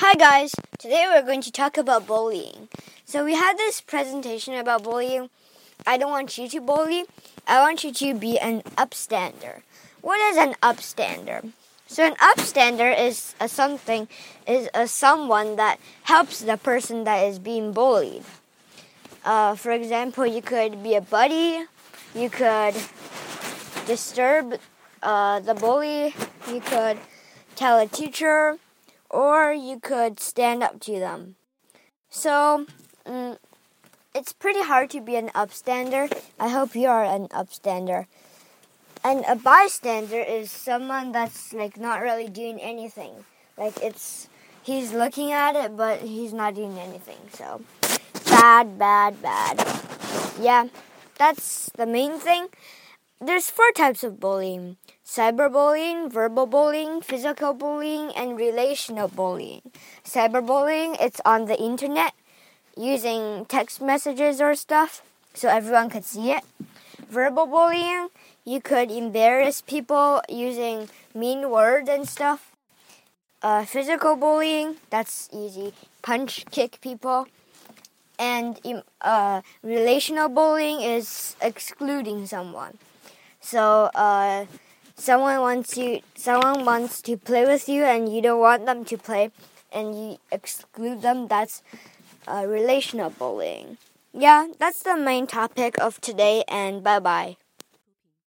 Hi guys, today we're going to talk about bullying. So we had this presentation about bullying. I don't want you to bully. I want you to be an upstander. What is an upstander? So an upstander is a something is a someone that helps the person that is being bullied. Uh, for example, you could be a buddy. You could disturb uh, the bully. You could tell a teacher or you could stand up to them. So, mm, it's pretty hard to be an upstander. I hope you are an upstander. And a bystander is someone that's like not really doing anything. Like it's he's looking at it but he's not doing anything. So, bad, bad, bad. Yeah, that's the main thing. There's four types of bullying cyberbullying, verbal bullying, physical bullying, and relational bullying. Cyberbullying, it's on the internet using text messages or stuff so everyone could see it. Verbal bullying, you could embarrass people using mean words and stuff. Uh, physical bullying, that's easy. Punch, kick people. And uh, relational bullying is excluding someone. So, uh, someone wants you someone wants to play with you and you don't want them to play and you exclude them that's uh, relational bullying. Yeah that's the main topic of today and bye bye